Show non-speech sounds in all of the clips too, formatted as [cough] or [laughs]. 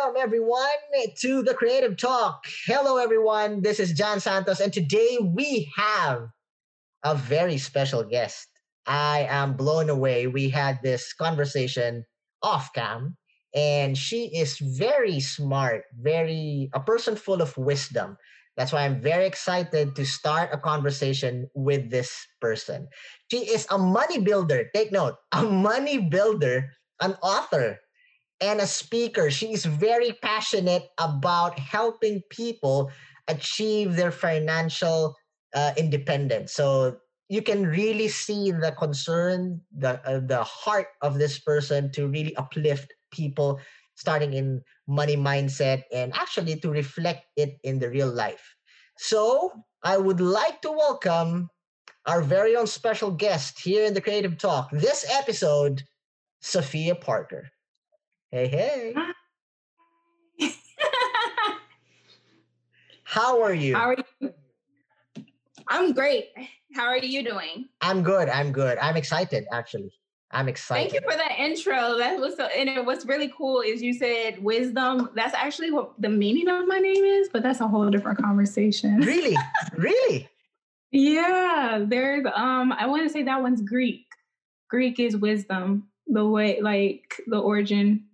Welcome, everyone, to the Creative Talk. Hello, everyone. This is John Santos, and today we have a very special guest. I am blown away. We had this conversation off cam, and she is very smart, very a person full of wisdom. That's why I'm very excited to start a conversation with this person. She is a money builder. Take note, a money builder, an author, and a speaker. She's very passionate about helping people achieve their financial uh, independence. So you can really see the concern, the uh, the heart of this person to really uplift people starting in money mindset and actually to reflect it in the real life. So I would like to welcome our very own special guest here in the Creative Talk. This episode, Sophia Parker. Hey, hey. [laughs] How are you? How are you? I'm great. How are you doing? I'm good. I'm good. I'm excited actually. I'm excited. Thank you for that intro. That was so and what's really cool is you said wisdom. That's actually what the meaning of my name is, but that's a whole different conversation. Really? really? Yeah. There's um I want to say that one's Greek. Greek is wisdom. The way like the origin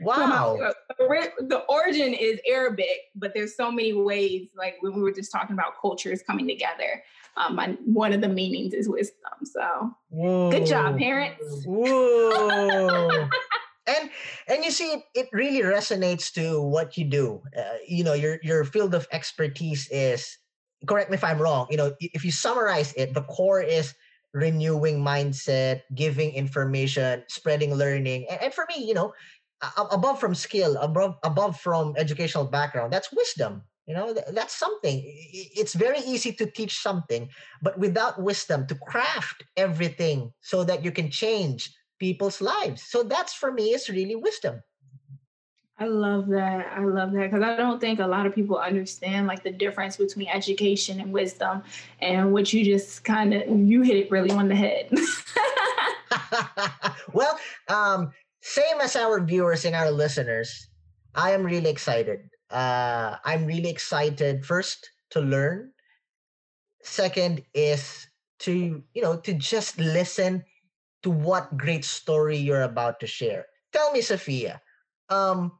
Wow. The origin is Arabic, but there's so many ways. Like when we were just talking about cultures coming together, um, one of the meanings is wisdom. So, Whoa. good job, parents. Whoa. [laughs] and and you see, it, it really resonates to what you do. Uh, you know, your your field of expertise is. Correct me if I'm wrong. You know, if you summarize it, the core is renewing mindset, giving information, spreading learning. And, and for me, you know, above from skill, above above from educational background, that's wisdom. You know, that's something. It's very easy to teach something, but without wisdom to craft everything so that you can change people's lives. So that's for me is really wisdom. I love that. I love that because I don't think a lot of people understand like the difference between education and wisdom, and what you just kind of you hit it really on the head. [laughs] well, um, same as our viewers and our listeners, I am really excited. Uh, I'm really excited first to learn. Second is to you know to just listen to what great story you're about to share. Tell me, Sophia, um,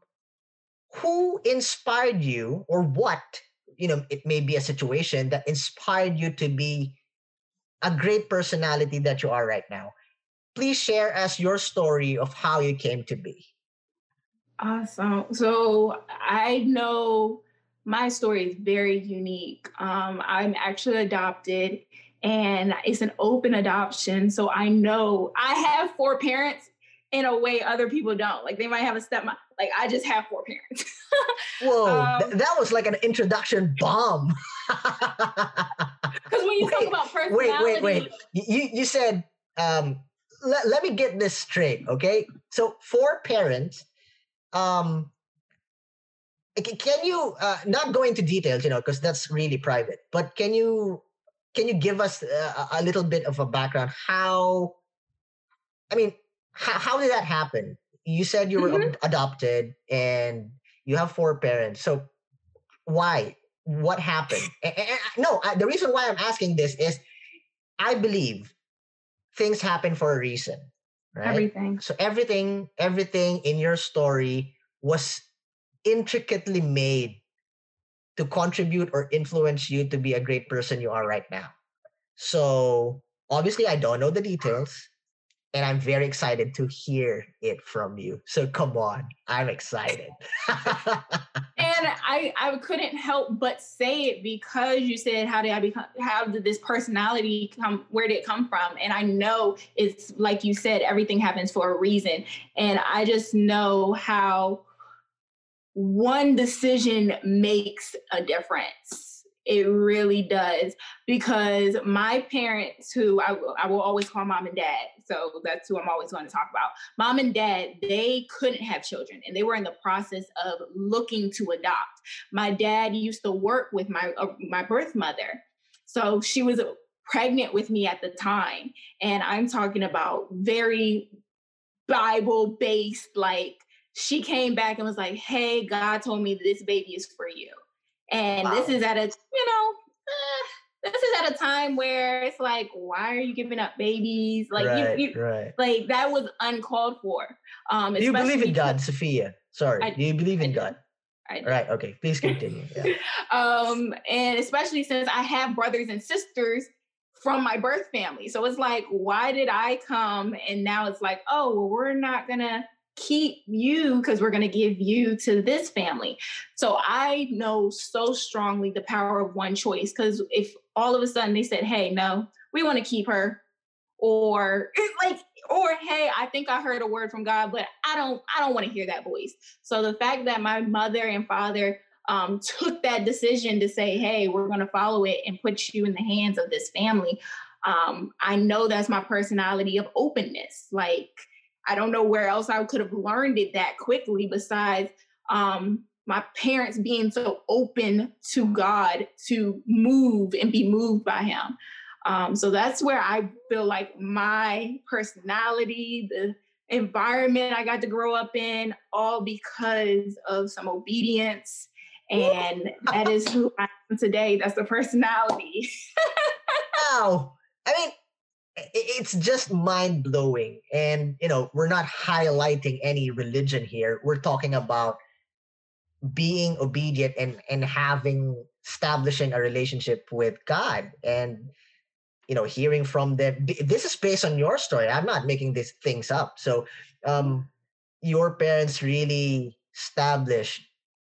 who inspired you or what you know it may be a situation that inspired you to be a great personality that you are right now. Please share us your story of how you came to be. Awesome. So i know my story is very unique. Um, i'm actually adopted and it's an open adoption so i know i have four parents in a way other people don't. Like they might have a stepmom. Like I just have four parents. [laughs] Whoa, um, th- that was like an introduction bomb. [laughs] Because when you wait, talk about personality, wait, wait, wait. You you said um, let, let me get this straight, okay? So four parents. Um, can you uh, not go into details, you know, because that's really private. But can you can you give us uh, a little bit of a background how? I mean, how, how did that happen? You said you were mm-hmm. adopted and you have four parents. So why? What happened? and, and, no, I, the reason why I'm asking this is I believe things happen for a reason. Right? Everything. So everything, everything in your story was intricately made to contribute or influence you to be a great person you are right now. So obviously I don't know the details and I'm very excited to hear it from you. So come on, I'm excited. [laughs] and I I couldn't help but say it because you said how did I become how did this personality come where did it come from? And I know it's like you said everything happens for a reason and I just know how one decision makes a difference it really does because my parents, who I, I will always call mom and dad, so that's who I'm always going to talk about. Mom and dad, they couldn't have children and they were in the process of looking to adopt. My dad used to work with my uh, my birth mother, so she was pregnant with me at the time, and I'm talking about very Bible based, like she came back and was like, "Hey, God told me this baby is for you," and wow. this is at a you know. Eh, this is at a time where it's like, why are you giving up babies? Like right, you, you right. like that was uncalled for. Um, do you believe in God, Sophia? Sorry, I, do you believe in I God? Right. Okay. Please continue. Yeah. [laughs] um, and especially since I have brothers and sisters from my birth family, so it's like, why did I come? And now it's like, oh, well, we're not gonna keep you because we're going to give you to this family. So I know so strongly the power of one choice because if all of a sudden they said, hey, no, we want to keep her, or [laughs] like, or hey, I think I heard a word from God, but I don't, I don't want to hear that voice. So the fact that my mother and father um, took that decision to say, hey, we're going to follow it and put you in the hands of this family. Um, I know that's my personality of openness. Like, I don't know where else I could have learned it that quickly besides um, my parents being so open to God to move and be moved by Him. Um, so that's where I feel like my personality, the environment I got to grow up in, all because of some obedience. And that is who I am today. That's the personality. [laughs] wow. I mean, it's just mind blowing. And, you know, we're not highlighting any religion here. We're talking about being obedient and, and having, establishing a relationship with God and, you know, hearing from them. This is based on your story. I'm not making these things up. So, um, your parents really established,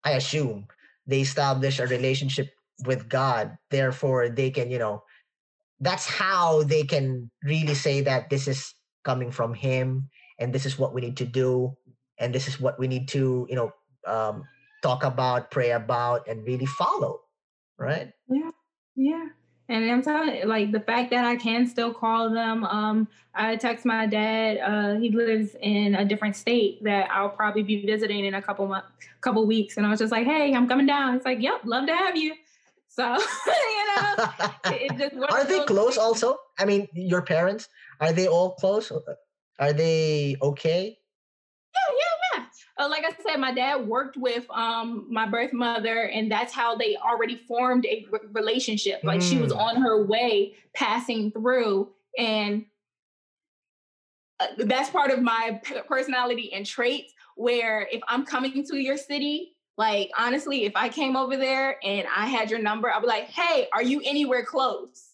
I assume, they established a relationship with God. Therefore, they can, you know, that's how they can really say that this is coming from him and this is what we need to do and this is what we need to you know um, talk about pray about and really follow right yeah yeah and I'm telling you, like the fact that I can still call them. Um, I text my dad. Uh, he lives in a different state that I'll probably be visiting in a couple months, couple weeks, and I was just like, "Hey, I'm coming down." It's like, "Yep, love to have you." So [laughs] you know, it just [laughs] are they close? Things. Also, I mean, your parents are they all close? Are they okay? Yeah, yeah, yeah. Uh, like I said, my dad worked with um, my birth mother, and that's how they already formed a re- relationship. Like mm. she was mm. on her way, passing through, and uh, that's part of my personality and traits. Where if I'm coming to your city, like, honestly, if I came over there and I had your number, I'd be like, hey, are you anywhere close?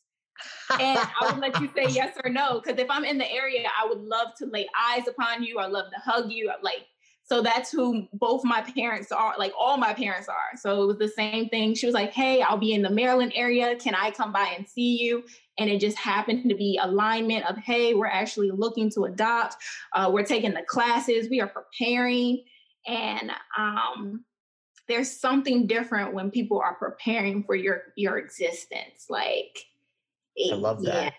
and I would let you say yes or no. Because if I'm in the area, I would love to lay eyes upon you. I love to hug you. Like, so that's who both my parents are, like all my parents are. So it was the same thing. She was like, Hey, I'll be in the Maryland area. Can I come by and see you? And it just happened to be alignment of, Hey, we're actually looking to adopt. Uh, we're taking the classes. We are preparing. And um, there's something different when people are preparing for your your existence like i love that yeah.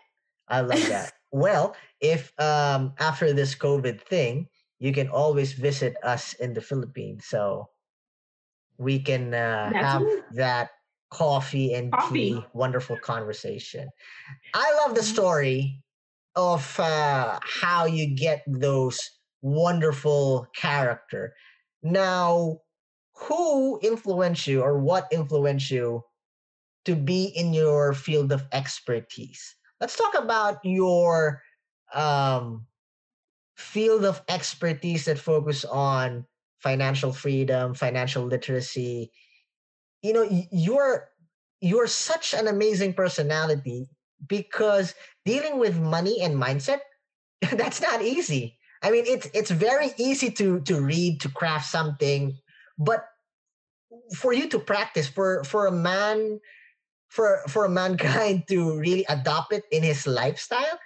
i love that [laughs] well if um after this covid thing you can always visit us in the philippines so we can uh, have that coffee and coffee. tea wonderful conversation i love the mm-hmm. story of uh, how you get those wonderful character now who influenced you or what influenced you to be in your field of expertise? Let's talk about your um, field of expertise that focus on financial freedom, financial literacy. You know, you're you're such an amazing personality because dealing with money and mindset [laughs] that's not easy. I mean, it's it's very easy to to read, to craft something, but for you to practice for for a man for for a [laughs] mankind to really adopt it in his lifestyle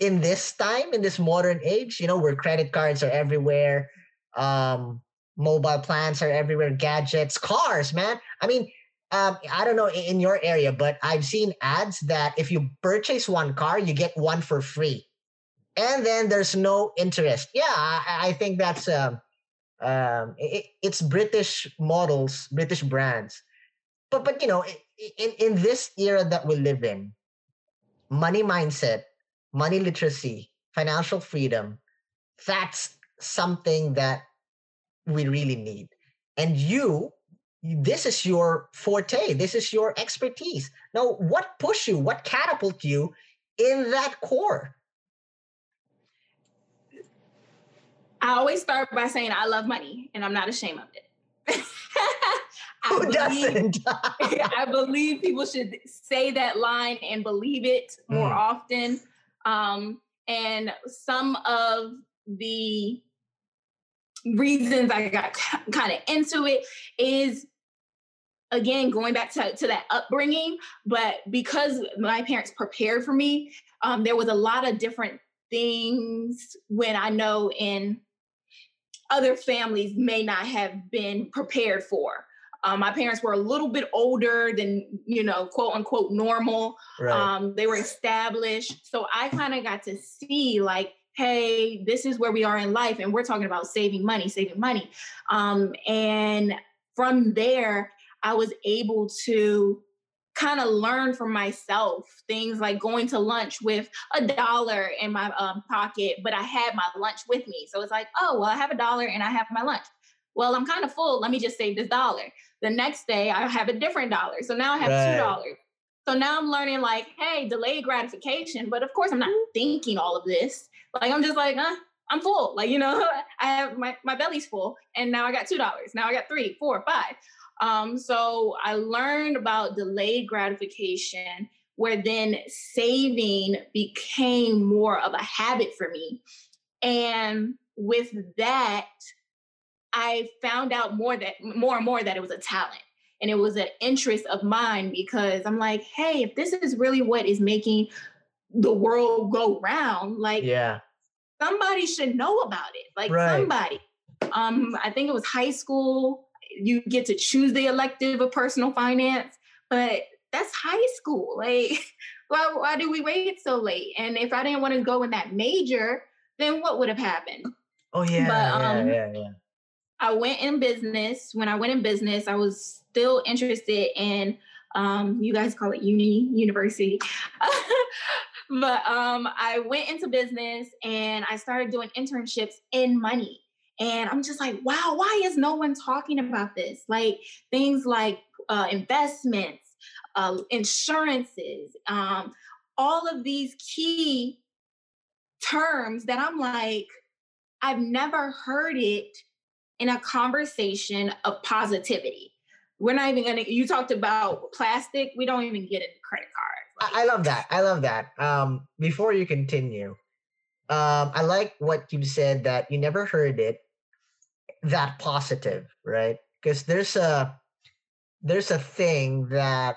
in this time in this modern age you know where credit cards are everywhere um mobile plans are everywhere gadgets cars man i mean um, I don't know in your area, but I've seen ads that if you purchase one car, you get one for free, and then there's no interest. Yeah, I, I think that's um, um, it, it's British models, British brands. But but you know, in in this era that we live in, money mindset, money literacy, financial freedom, that's something that we really need. And you, this is your forte. This is your expertise. Now, what push you? What catapult you in that core? I always start by saying I love money and I'm not ashamed of it. [laughs] Who believe, doesn't? [laughs] I believe people should say that line and believe it more mm. often. Um, and some of the reasons I got kind of into it is again going back to, to that upbringing but because my parents prepared for me um, there was a lot of different things when i know in other families may not have been prepared for. Um, my parents were a little bit older than you know quote unquote normal. Right. um, they were established. So i kind of got to see like hey this is where we are in life and we're talking about saving money saving money. Um, and from there i was able to kind of learn for myself things like going to lunch with a dollar in my um, pocket but i had my lunch with me so it's like oh well i have a dollar and i have my lunch well i'm kind of full let me just save this dollar the next day I have a different dollar. So now I have right. two dollars. So now I'm learning like, hey, delayed gratification. But of course, I'm not thinking all of this. Like I'm just like, huh, I'm full. Like, you know, [laughs] I have my, my belly's full. And now I got two dollars. Now I got three, four, five. Um, so I learned about delayed gratification, where then saving became more of a habit for me. And with that, I found out more that more and more that it was a talent and it was an interest of mine because I'm like, hey, if this is really what is making the world go round, like yeah, somebody should know about it. Like right. somebody. Um, I think it was high school. You get to choose the elective of personal finance, but that's high school. Like, [laughs] why, why do we wait so late? And if I didn't want to go in that major, then what would have happened? Oh yeah, but, um, yeah, yeah, yeah. I went in business. When I went in business, I was still interested in um, you guys call it uni, university. [laughs] but um, I went into business and I started doing internships in money. And I'm just like, wow, why is no one talking about this? Like things like uh, investments, uh, insurances, um, all of these key terms that I'm like, I've never heard it in a conversation of positivity. We're not even gonna. You talked about plastic. We don't even get a credit card. Like, I love that. I love that. Um, before you continue, um, I like what you said that you never heard it that positive, right? Because there's a there's a thing that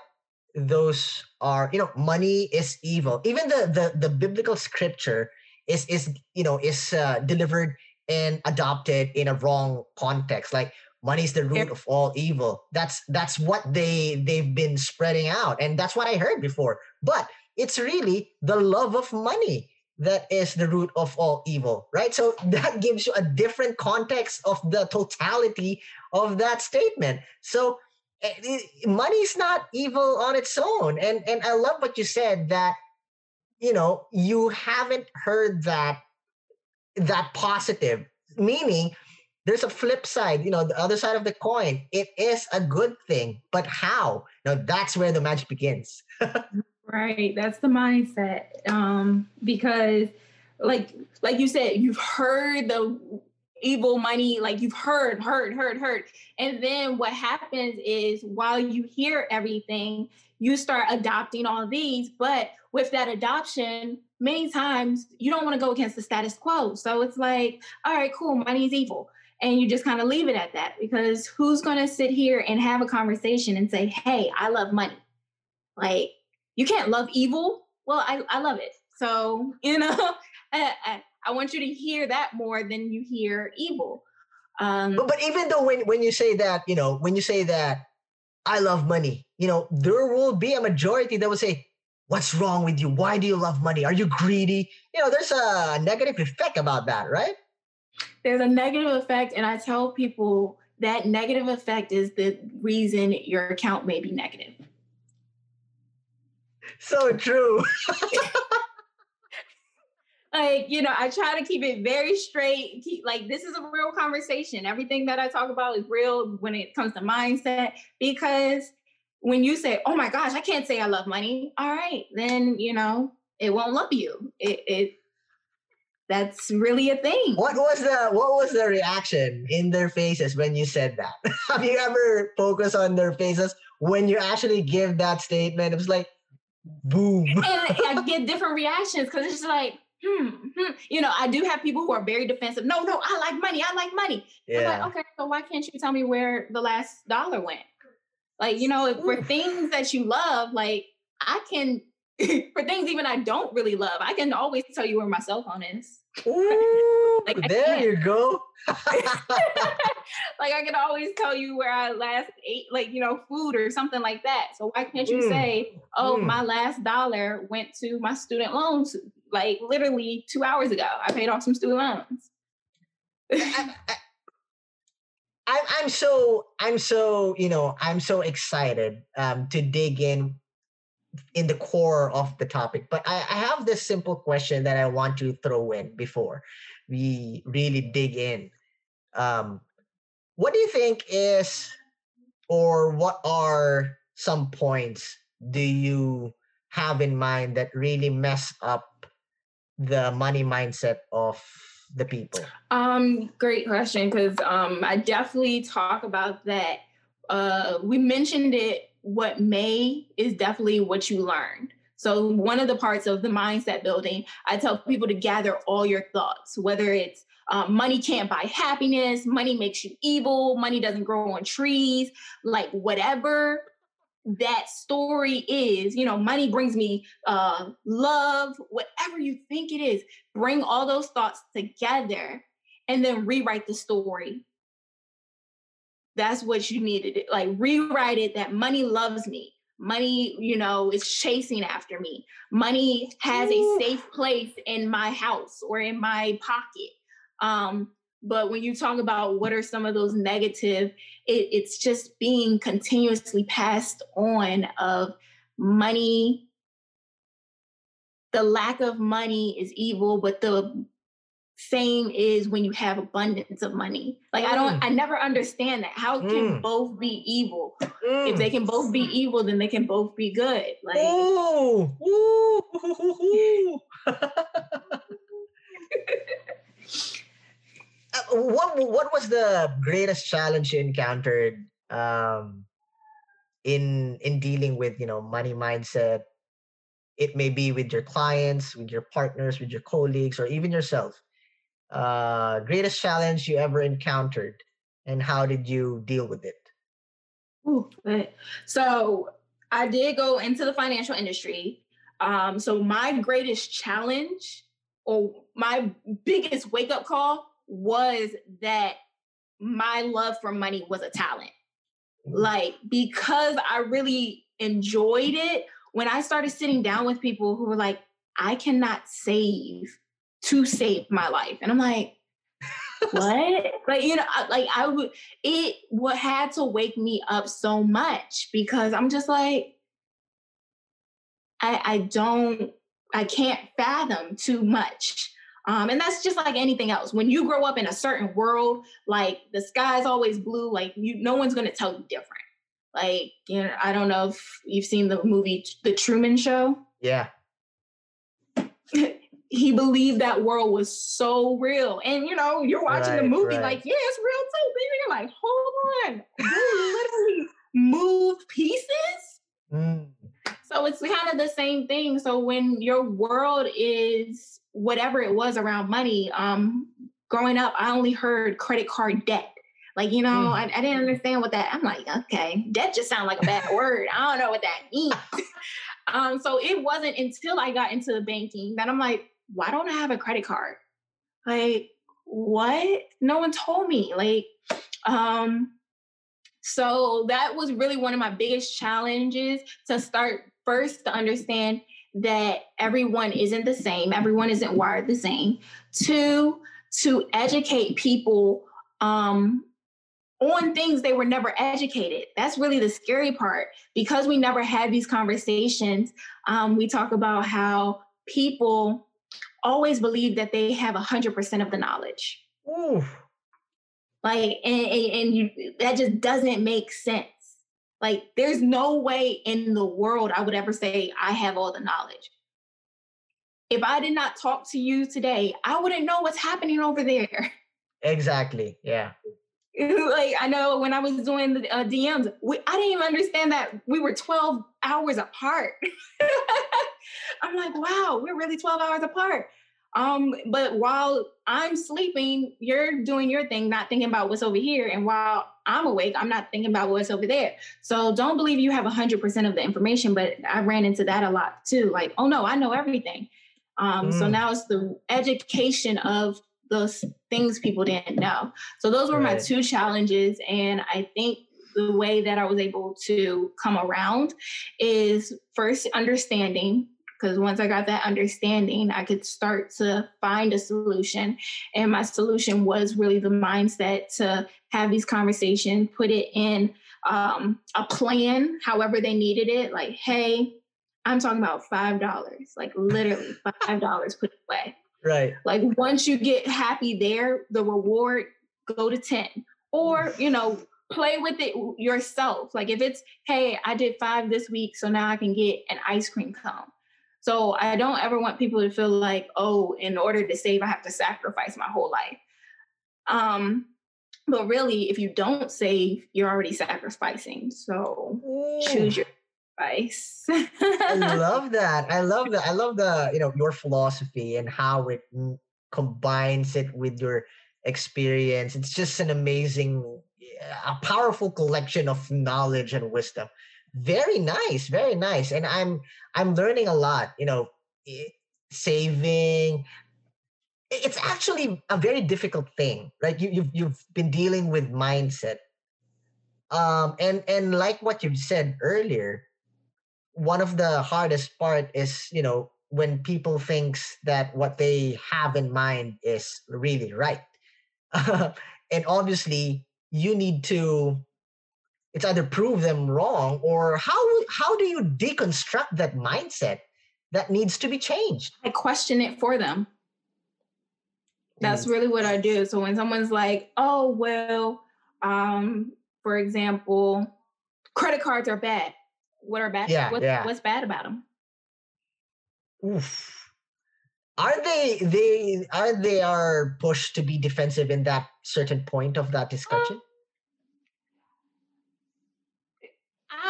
those are you know money is evil. Even the the, the biblical scripture is is you know is uh, delivered and adopted in a wrong context. Like money is the root of all evil. That's that's what they they've been spreading out and that's what i heard before. But it's really the love of money that is the root of all evil right so [laughs] that gives you a different context of the totality of that statement so eh, money is not evil on its own and and i love what you said that you know you haven't heard that that positive, meaning there's a flip side, you know, the other side of the coin. It is a good thing, but how? Now that's where the magic begins. [laughs] right. That's the mindset. Um, because like like you said, you've heard the evil money, like you've heard, heard, heard, heard. And then what happens is while you hear everything, you start adopting all these, but with that adoption, many times you don't want to go against the status quo. So it's like, all right, cool, money is evil. And you just kind of leave it at that because who's going to sit here and have a conversation and say, hey, I love money? Like, you can't love evil. Well, I, I love it. So, [laughs] you know, I, I, I want you to hear that more than you hear evil. Um, but, but even though when, when you say that, you know, when you say that, I love money, you know, there will be a majority that will say, what's wrong with you? Why do you love money? Are you greedy? You know, there's a negative effect about that, right? There's a negative effect. And I tell people that negative effect is the reason your account may be negative. So true. like you know i try to keep it very straight keep like this is a real conversation. Everything that i talk about is real when it comes to mindset because when you say oh my gosh i can't say i love money all right then you know it won't love you. It, it that's really a thing. What was the what was the reaction in their faces when you said that? [laughs] Have you ever focused on their faces when you actually give that statement? It was like boom and i get different reactions because it's like hmm, hmm, you know, I do have people who are very defensive. No, no, I like money. I like money. Yeah. Like, okay, so why can't you tell me where the last dollar went? Like, you know, for things that you love, like I can, [laughs] for things even I don't really love, I can always tell you where my cell phone is. Ooh, like, there you go. [laughs] like I can always tell you where I last ate, like you know, food or something like that. So why can't you mm. say, "Oh, mm. my last dollar went to my student loans like literally two hours ago. I paid off some student loans. [laughs] I, I, I'm so I'm so you know I'm so excited um, to dig in in the core of the topic. But I, I have this simple question that I want to throw in before we really dig in. Um, what do you think is, or what are some points do you have in mind that really mess up the money mindset of the people? Um, great question because um, I definitely talk about that. Uh, we mentioned it. What may is definitely what you learned. So one of the parts of the mindset building, I tell people to gather all your thoughts, whether it's um, money can't buy happiness, money makes you evil, money doesn't grow on trees, like whatever that story is you know money brings me uh love whatever you think it is bring all those thoughts together and then rewrite the story that's what you needed like rewrite it that money loves me. Money you know is chasing after me. Money has a safe place in my house or in my pocket. Um but when you talk about what are some of those negative, it, it's just being continuously passed on of money. The lack of money is evil, but the same is when you have abundance of money. Like mm. I don't, mm. I never understand that. How can mm. both be evil? Mm. If they can both be evil, then they can both be good. Like, ooh, ooh, ooh, [laughs] Uh, what what was the greatest challenge you encountered um, in in dealing with you know money mindset? It may be with your clients, with your partners, with your colleagues, or even yourself. Uh, greatest challenge you ever encountered, and how did you deal with it? Ooh, so I did go into the financial industry. Um, so my greatest challenge or my biggest wake up call was that my love for money was a talent. Mm-hmm. Like, because I really enjoyed it, when I started sitting down with people who were like, I cannot save to save my life. And I'm like, [laughs] what? like, you know, like I would, it what had to wake me up so much because I'm just like, I, I don't, I can't fathom too much um, and that's just like anything else. When you grow up in a certain world, like the sky's always blue, like you, no one's going to tell you different. Like, you know, I don't know if you've seen the movie The Truman Show. Yeah. [laughs] he believed that world was so real. And you know, you're watching right, the movie right. like, yeah, it's real too. But you're like, hold on. You [laughs] literally move pieces. Mm. So it's kind of the same thing. So when your world is whatever it was around money, um, growing up, I only heard credit card debt. Like, you know, mm. I, I, didn't understand what that, I'm like, okay, debt just sounds like a bad word. I don't know what that means. [laughs] um, so it wasn't until I got into the banking that I'm like, why don't I have a credit card? Like, what? No one told me. Like, um, so that was really one of my biggest challenges to start first to understand that everyone isn't the same, everyone isn't wired the same. Two, to educate people um, on things they were never educated. That's really the scary part because we never had these conversations. Um, we talk about how people always believe that they have 100% of the knowledge. Ooh. Like, and, and you, that just doesn't make sense. Like, there's no way in the world I would ever say I have all the knowledge. If I did not talk to you today, I wouldn't know what's happening over there. [laughs] Exactly. Yeah. [laughs] like I know when I was doing the uh, DMs, we, I didn't even understand that we were 12 hours apart. [laughs] I'm like, wow, we're really 12 hours apart. Um, but while I'm sleeping, you're doing your thing, not thinking about what's over here. And while I'm awake, I'm not thinking about what's over there. So don't believe you have 100% of the information. But I ran into that a lot too. Like, oh no, I know everything. Um, mm. So now it's the education of those things people didn't know. So those were right. my two challenges. And I think the way that I was able to come around is first understanding because once I got that understanding, I could start to find a solution. And my solution was really the mindset to have these conversations, put it in um, a plan, however they needed it. Like, hey, I'm talking about five dollars, like literally [laughs] five dollars put away. Right. Like once you get happy there, the reward go to ten, or you know play with it yourself. Like if it's, hey, I did five this week, so now I can get an ice cream cone. So I don't ever want people to feel like, oh, in order to save, I have to sacrifice my whole life. Um, but really, if you don't save, you're already sacrificing. So Ooh. choose your advice. I [laughs] love that. I love that. I love the, you know, your philosophy and how it combines it with your experience. It's just an amazing, a powerful collection of knowledge and wisdom very nice very nice and i'm i'm learning a lot you know saving. It's actually a very difficult thing right you, you've you've been dealing with mindset. Um and and like what you said earlier one of the hardest part is you know when people thinks that what they have in mind is really right. [laughs] And obviously you need to it's either prove them wrong or how how do you deconstruct that mindset that needs to be changed i question it for them that's mm. really what i do so when someone's like oh well um for example credit cards are bad what are bad yeah, what, yeah. what's bad about them Oof. are they they are they are pushed to be defensive in that certain point of that discussion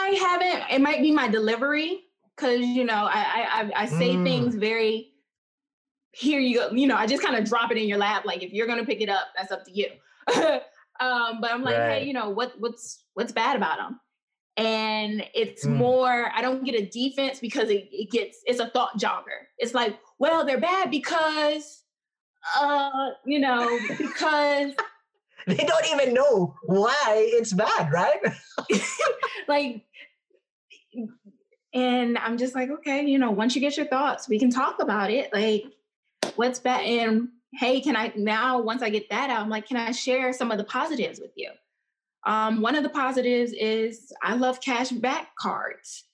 I haven't. It might be my delivery because you know I I, I say mm. things very. Here you go. You know, I just kind of drop it in your lap. Like if you're gonna pick it up, that's up to you. [laughs] um, but I'm like, right. hey, you know what? What's what's bad about them? And it's mm. more. I don't get a defense because it, it gets. It's a thought jogger. It's like, well, they're bad because, uh, you know, because [laughs] they don't even know why it's bad, right? [laughs] like, and I'm just like, okay, you know, once you get your thoughts, we can talk about it. Like, what's bad? And hey, can I now, once I get that out, I'm like, can I share some of the positives with you? Um, one of the positives is I love cash back cards.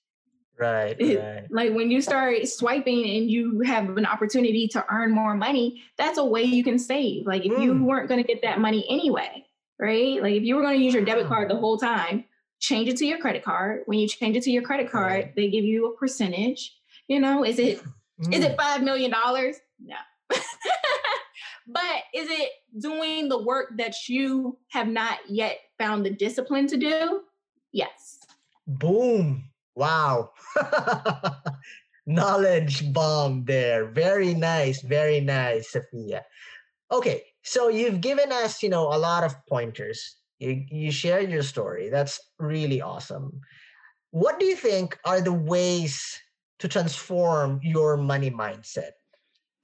Right, right. Like when you start swiping and you have an opportunity to earn more money, that's a way you can save. Like if mm. you weren't going to get that money anyway, right? Like if you were going to use your debit card the whole time, change it to your credit card. When you change it to your credit card, they give you a percentage. You know, is it [laughs] mm. is it five million dollars? No. [laughs] but is it doing the work that you have not yet found the discipline to do? Yes. Boom. Wow. [laughs] Knowledge bomb there. Very nice. Very nice, Sophia. Okay, so you've given us, you know, a lot of pointers. You, you shared your story. That's really awesome. What do you think are the ways to transform your money mindset?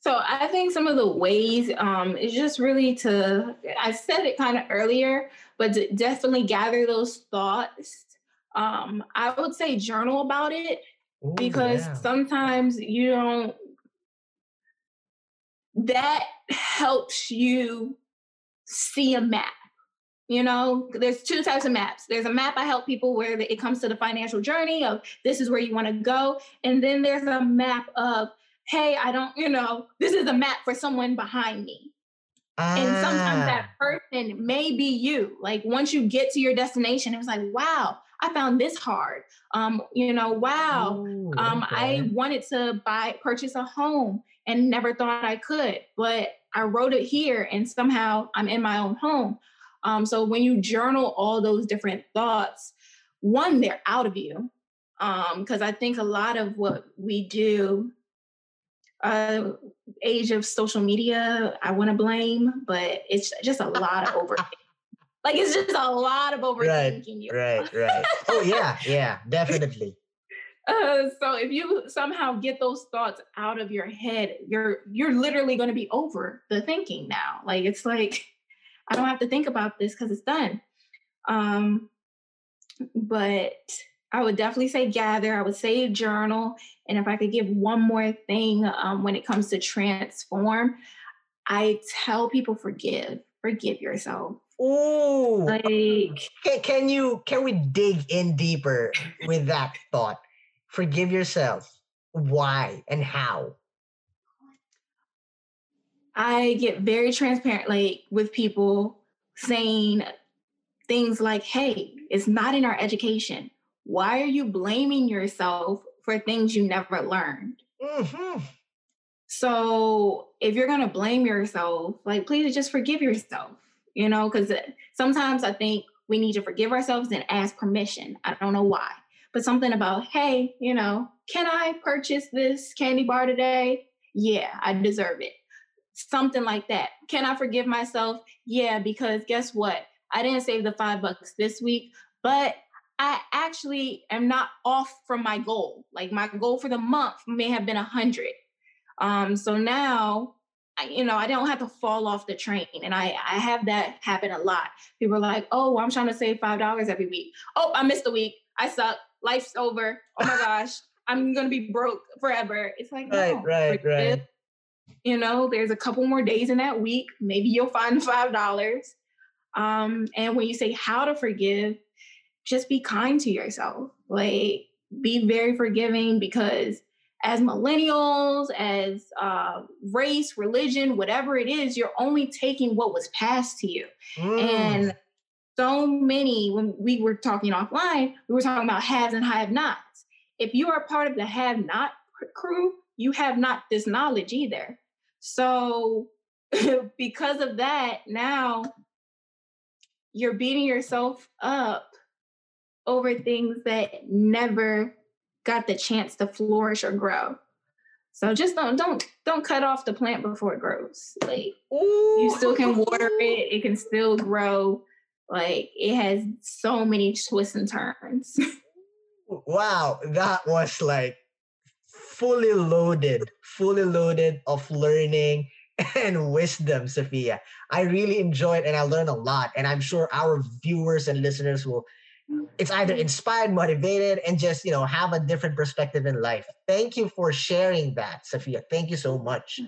So I think some of the ways um, is just really to, I said it kind of earlier, but definitely gather those thoughts um, I would say journal about it Ooh, because yeah. sometimes you don't, that helps you see a map. You know, there's two types of maps. There's a map I help people where it comes to the financial journey of this is where you want to go. And then there's a map of, hey, I don't, you know, this is a map for someone behind me. Ah. And sometimes that ah. person may be you. Like once you get to your destination, it was like, wow, I found this hard. Um, you know, wow, Ooh, um, okay. I wanted to buy, purchase a home and never thought I could, but I wrote it here and somehow I'm in my own home. Um, so when you journal all those different thoughts, one, they're out of you. Because um, I think a lot of what we do, uh, age of social media, I want to blame, but it's just a lot of overthinking. [laughs] like it's just a lot of overthinking. Right, right, right. oh yeah, yeah, definitely. [laughs] Uh, so if you somehow get those thoughts out of your head, you're you're literally going to be over the thinking now. Like it's like I don't have to think about this because it's done. Um, but I would definitely say gather. I would say journal. And if I could give one more thing um, when it comes to transform, I tell people forgive. Forgive yourself. Oh, like can, can you can we dig in deeper with that thought? Forgive yourself. Why and how? I get very transparent, like with people saying things like, hey, it's not in our education. Why are you blaming yourself for things you never learned? Mm-hmm. So if you're going to blame yourself, like, please just forgive yourself, you know, because sometimes I think we need to forgive ourselves and ask permission. I don't know why, but something about, hey, you know, can I purchase this candy bar today? Yeah, I deserve it something like that. Can I forgive myself? Yeah, because guess what? I didn't save the five bucks this week, but I actually am not off from my goal. Like my goal for the month may have been a hundred. Um, so now, I, you know, I don't have to fall off the train, and I I have that happen a lot. People are like, "Oh, I'm trying to save five dollars every week. Oh, I missed a week. I suck. Life's over. Oh my [laughs] gosh, I'm gonna be broke forever." It's like, right, no, right, right you know, there's a couple more days in that week. Maybe you'll find [laughs] five dollars. Um, and when you say how to forgive, just be kind to yourself. Like be very forgiving because as millennials, as uh, race, religion, whatever it is, you're only taking what was passed to you. Mm. And so many, when we were talking offline, we were talking about haves and have nots. If you are part of the have not crew, you have not this knowledge either. So, [laughs] because of that, now you're beating yourself up over things that never got the chance to flourish or grow. So just don't don't don't cut off the plant before it grows. Like Ooh. you still can water it, it can still grow. Like it has so many twists and turns. [laughs] wow, that was like fully loaded, fully loaded of learning [laughs] and wisdom, Sophia. I really enjoyed and I learned a lot. And I'm sure our viewers and listeners will it's either inspired, motivated, and just you know have a different perspective in life. Thank you for sharing that, Sophia. Thank you so much.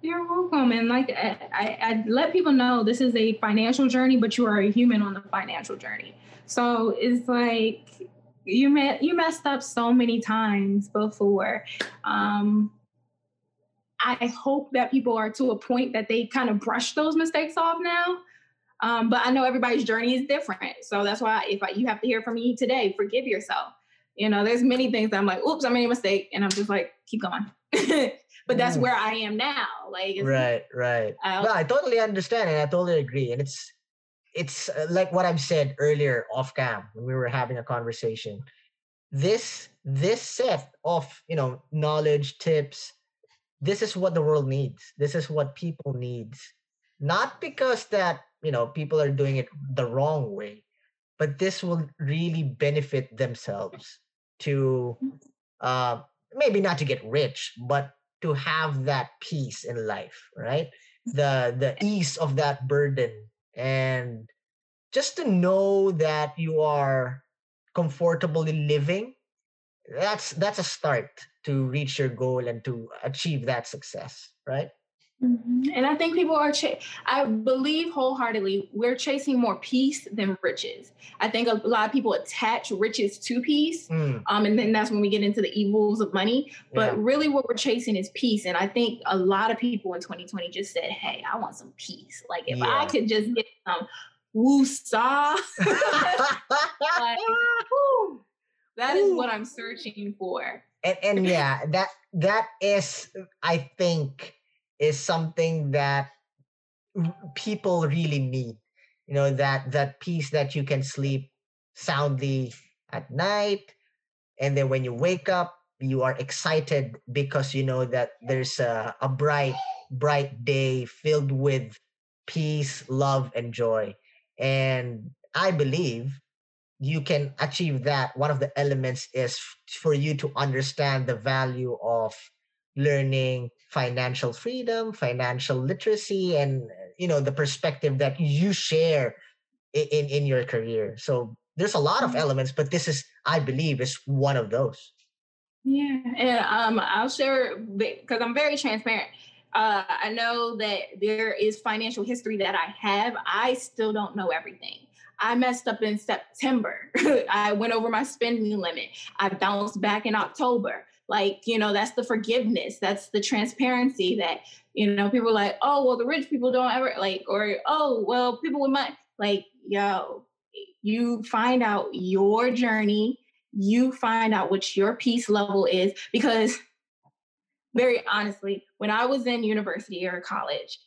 You're welcome. And like I, I, I let people know this is a financial journey, but you are a human on the financial journey. So it's like you met you messed up so many times before. Um, I hope that people are to a point that they kind of brush those mistakes off now. Um, but I know everybody's journey is different, so that's why if I, you have to hear from me today, forgive yourself. You know, there's many things I'm like, "Oops, I made a mistake," and I'm just like, "Keep going." [laughs] but that's mm. where I am now. Like, right, right. I, no, I totally understand and I totally agree. And it's it's uh, like what I've said earlier off cam when we were having a conversation. This this set of you know knowledge tips. This is what the world needs. This is what people needs. Not because that you know people are doing it the wrong way, but this will really benefit themselves to uh, maybe not to get rich, but to have that peace in life, right? The the ease of that burden and just to know that you are comfortably living that's that's a start to reach your goal and to achieve that success right Mm-hmm. And I think people are, ch- I believe wholeheartedly, we're chasing more peace than riches. I think a lot of people attach riches to peace. Mm. Um, and then that's when we get into the evils of money. But yeah. really, what we're chasing is peace. And I think a lot of people in 2020 just said, Hey, I want some peace. Like, if yeah. I could just get some woosah, [laughs] like, that is what I'm searching for. And, and yeah, that that is, I think, is something that people really need you know that that peace that you can sleep soundly at night and then when you wake up you are excited because you know that there's a, a bright bright day filled with peace love and joy. And i believe you can achieve that. One of the elements is for you to understand the value of learning financial freedom, financial literacy, and you know the perspective that you share in in your career. So there's a lot of mm-hmm. elements, but this is, I believe, is one of those. Yeah, and um, I'll share because I'm very transparent. Uh, I know that there is financial history that I have. I still don't know everything. I messed up in September. [laughs] I went over my spending limit. I bounced back in October like you know that's the forgiveness that's the transparency that you know people are like oh well the rich people don't ever like or oh well people with money like yo you find out your journey you find out what your peace level is because very honestly when i was in university or college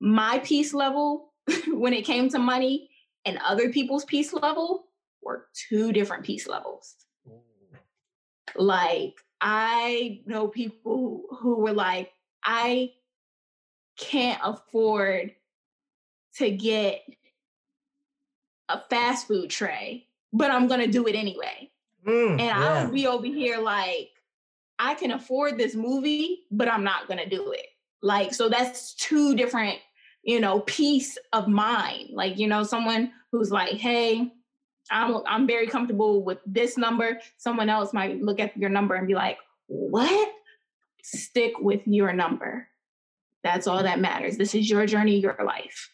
my peace level [laughs] when it came to money and other people's peace level were two different peace levels. Like I know people who were like, I can't afford to get a fast food tray, but I'm gonna do it anyway. Mm, and yeah. I'll be over here like, I can afford this movie, but I'm not gonna do it. Like, so that's two different, you know, peace of mind. Like, you know, someone who's like, hey, I'm I'm very comfortable with this number. Someone else might look at your number and be like, "What?" Stick with your number. That's all that matters. This is your journey, your life.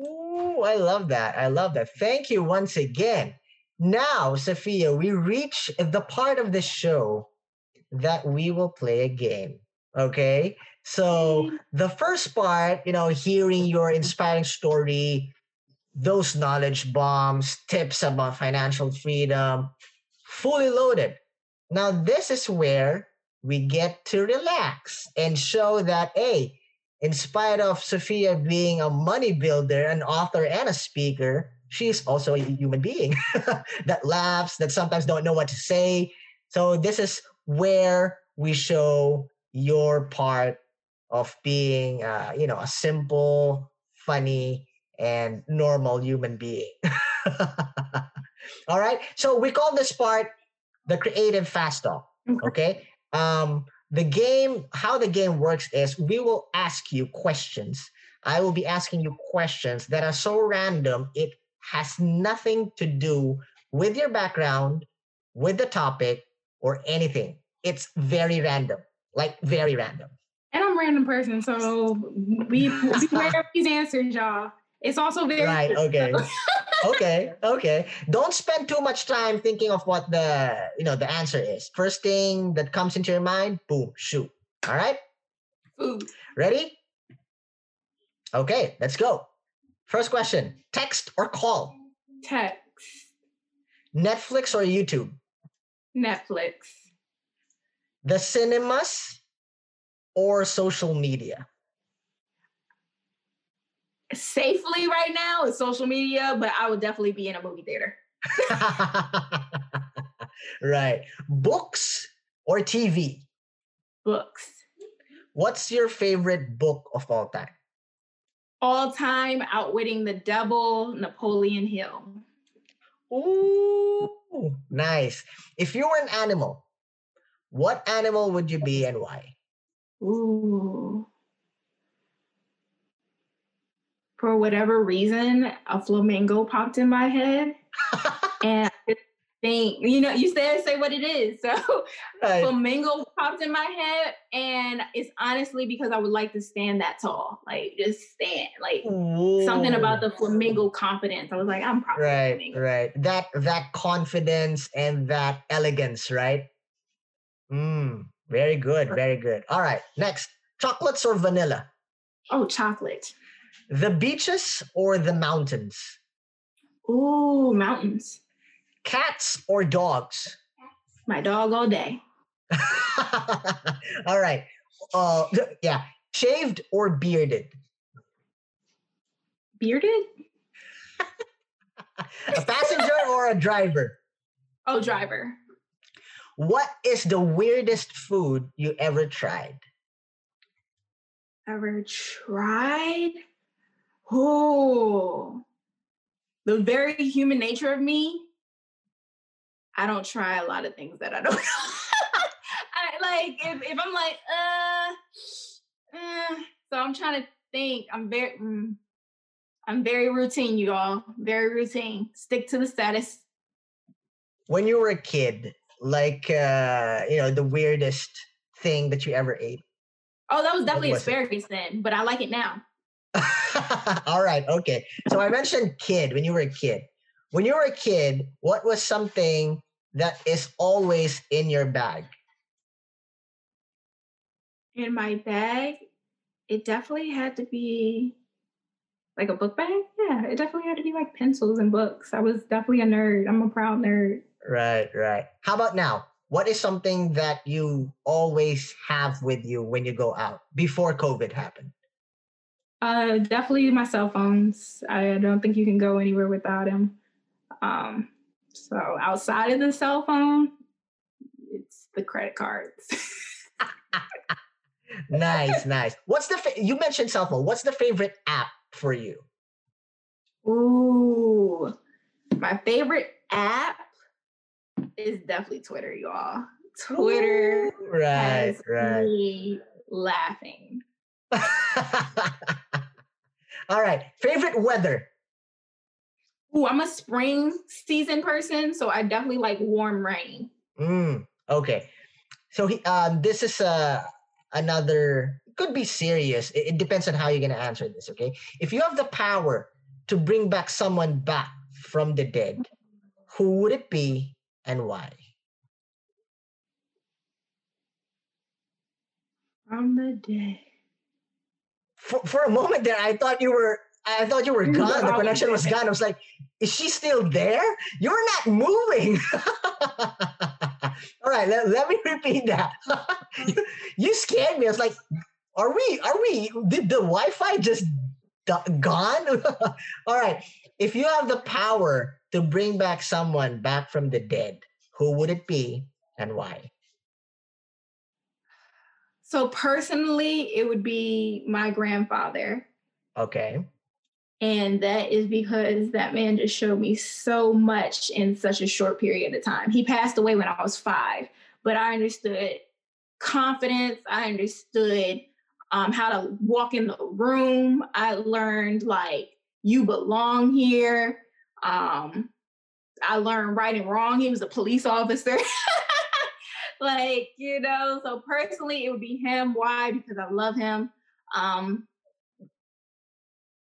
Oh, I love that. I love that. Thank you once again. Now, Safiya, we reach the part of the show that we will play a game. Okay. So the first part, you know, hearing your inspiring story, those knowledge bombs, tips about financial freedom, fully loaded. Now, this is where we get to relax and show that, hey, in spite of Safiya being a money builder, an author, and a speaker, she's also a human being [laughs] that laughs, that sometimes don't know what to say. So, this is where we show your part of being, uh, you know, a simple, funny, and normal human being. [laughs] All right. So we call this part the creative fast talk. Okay. Um, the game, how the game works is we will ask you questions. I will be asking you questions that are so random, it has nothing to do with your background, with the topic, or anything. It's very random, like very random. And I'm a random person, so be beware of these answers, y'all. It's also very right. Okay. [laughs] okay. Okay. Don't spend too much time thinking of what the you know the answer is. First thing that comes into your mind, boom, shoot. All right. Food. Ready? Okay. Let's go. First question: text or call? Text. Netflix or YouTube? Netflix. The cinemas or social media? Safely right now is social media, but I would definitely be in a movie theater. [laughs] right. Books or TV? Books. What's your favorite book of all time? All time Outwitting the Devil, Napoleon Hill. Ooh, nice. If you were an animal, what animal would you be and why? Ooh for whatever reason, a flamingo popped in my head. [laughs] and I think. You know, you said say what it is. [laughs] So right. flamingo popped in my head, and it's honestly because I would like to stand that tall, like just stand, like Ooh. something about the flamingo confidence. I was like, I'm probably right, right. That that confidence and that elegance, right? Mm, very good, very good. All right, next, chocolates or vanilla? Oh, chocolate. The beaches or the mountains? Ooh, mountains. Cats or dogs? My dog all day. [laughs] all right. Uh, yeah. Shaved or bearded? Bearded? a passenger or a driver? Oh, driver. What is the weirdest food you ever tried? Ever tried? Oh, the very human nature of me. I don't try a lot of things that I don't. [laughs] I like if, if I'm like uh, uh, so I'm trying to think. I'm very mm, I'm very routine, you all. Very routine. Stick to the status. When you were a kid, like uh, you know, the weirdest thing that you ever ate. Oh, that was definitely was asparagus it? then, but I like it now. [laughs] All right, okay. So I mentioned kid when you were a kid. When you were a kid, what was something that is always in your bag? In my bag, it definitely had to be like a book bag. Yeah, it definitely had to be like pencils and books. I was definitely a nerd. I'm a proud nerd. Right, right. How about now? What is something that you always have with you when you go out before COVID happened? Uh, definitely my cell phones. I don't think you can go anywhere without them. Um, so outside of the cell phone, it's the credit cards. [laughs] nice, nice. What's the fa- you mentioned cell phone? What's the favorite app for you? Ooh, my favorite app is definitely Twitter, y'all. Twitter Ooh, right, has right. me laughing. [laughs] All right. Favorite weather? Ooh, I'm a spring season person, so I definitely like warm rain. Mm, okay. So he, um, this is uh, another could be serious. It, it depends on how you're gonna answer this. Okay. If you have the power to bring back someone back from the dead, who would it be and why? From the dead for, for a moment there, I thought you were I thought you were gone. The connection was gone. I was like, is she still there? You're not moving. [laughs] All right, let, let me repeat that. [laughs] you scared me. I was like, are we, are we, did the Wi-Fi just gone? [laughs] All right. If you have the power to bring back someone back from the dead, who would it be and why? So personally, it would be my grandfather. Okay. And that is because that man just showed me so much in such a short period of time. He passed away when I was five, but I understood confidence. I understood um, how to walk in the room. I learned like you belong here. Um, I learned right and wrong. He was a police officer. [laughs] [laughs] like, you know, so personally it would be him. Why? Because I love him. Um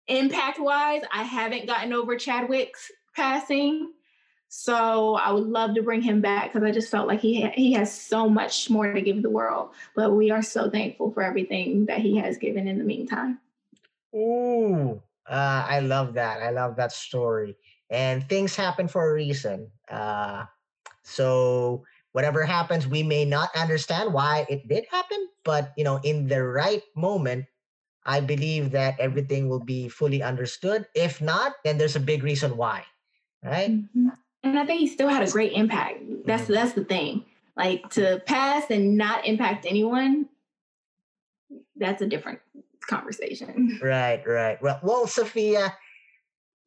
impact wise, I haven't gotten over Chadwick's passing. So I would love to bring him back because I just felt like he ha- he has so much more to give the world. But we are so thankful for everything that he has given in the meantime. Ooh, uh, I love that. I love that story. And things happen for a reason. Uh, so whatever happens, we may not understand why it did happen, but you know, in the right moment, I believe that everything will be fully understood. If not, then there's a big reason why, right? Mm-hmm. And I think he still had a great impact. That's mm-hmm. that's the thing. Like to pass and not impact anyone, that's a different conversation. [laughs] Right, right. Well, well, Safiya,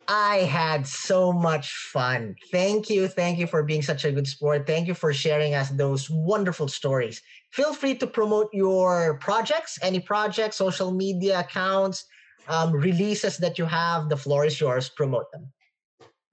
I had so much fun. Thank you. Thank you for being such a good sport. Thank you for sharing us those wonderful stories. Feel free to promote your projects, any projects, social media accounts, um, releases that you have. The floor is yours. Promote them.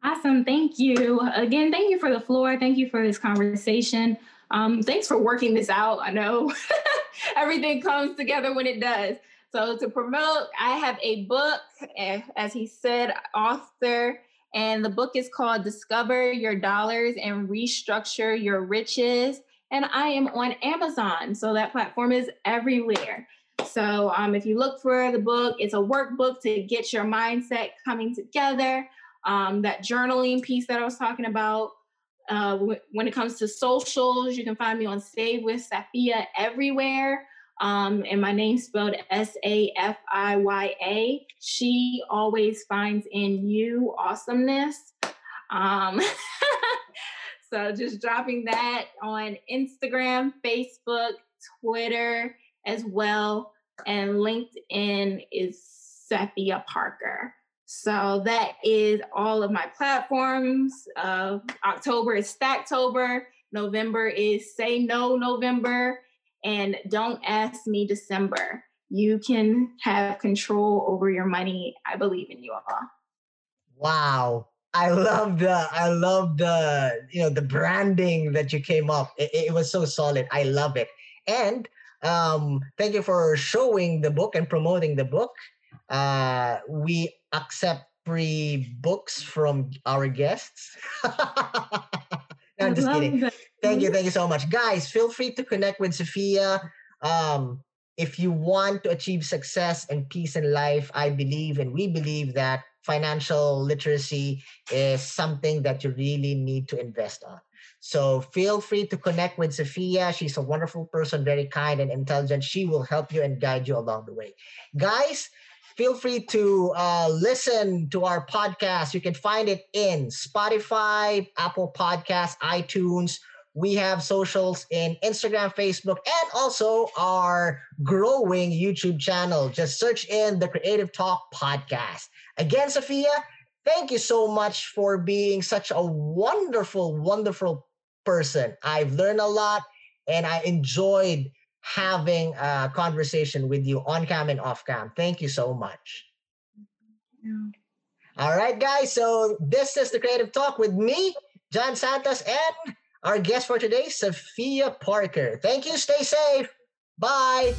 Awesome. Thank you. Again, thank you for the floor. Thank you for this conversation. Um, thanks for working this out. I know [laughs] everything comes together when it does. So, to promote, I have a book, eh, as he said, author, and the book is called Discover Your Dollars and Restructure Your Riches. And I am on Amazon. So, that platform is everywhere. So, um, if you look for the book, it's a workbook to get your mindset coming together. Um, that journaling piece that I was talking about. Uh, when it comes to socials, you can find me on Save with Safiya everywhere. Um, and my name spelled S A F I Y A. She always finds in you awesomeness. Um, [laughs] so just dropping that on Instagram, Facebook, Twitter as well, and LinkedIn is Safiya Parker. So that is all of my platforms. Uh, October is Stacktober. November is Say No November. And don't ask me December. You can have control over your money. I believe in you all. Wow. I love the I love the you know the branding that you came up. It, it was so solid. I love it. And um, thank you for showing the book and promoting the book. Uh, we accept free books from our guests. [laughs] I'm just kidding. That. Thank you, thank you so much, guys. Feel free to connect with Safiya. Um, if you want to achieve success and peace in life, I believe and we believe that financial literacy is something that you really need to invest on. So feel free to connect with Safiya. She's a wonderful person, very kind and intelligent. She will help you and guide you along the way. Guys, feel free to uh, listen to our podcast. You can find it in Spotify, Apple Podcasts, iTunes. We have socials in Instagram, Facebook, and also our growing YouTube channel. Just search in the Creative Talk Podcast. Again, Safiya, thank you so much for being such a wonderful, wonderful person. I've learned a lot and I enjoyed having a conversation with you on cam and off cam. Thank you so much. All right, guys. So this is the Creative Talk with me, John Santos, and our guest for today, Safiya Parker. Thank you. Stay safe. Bye.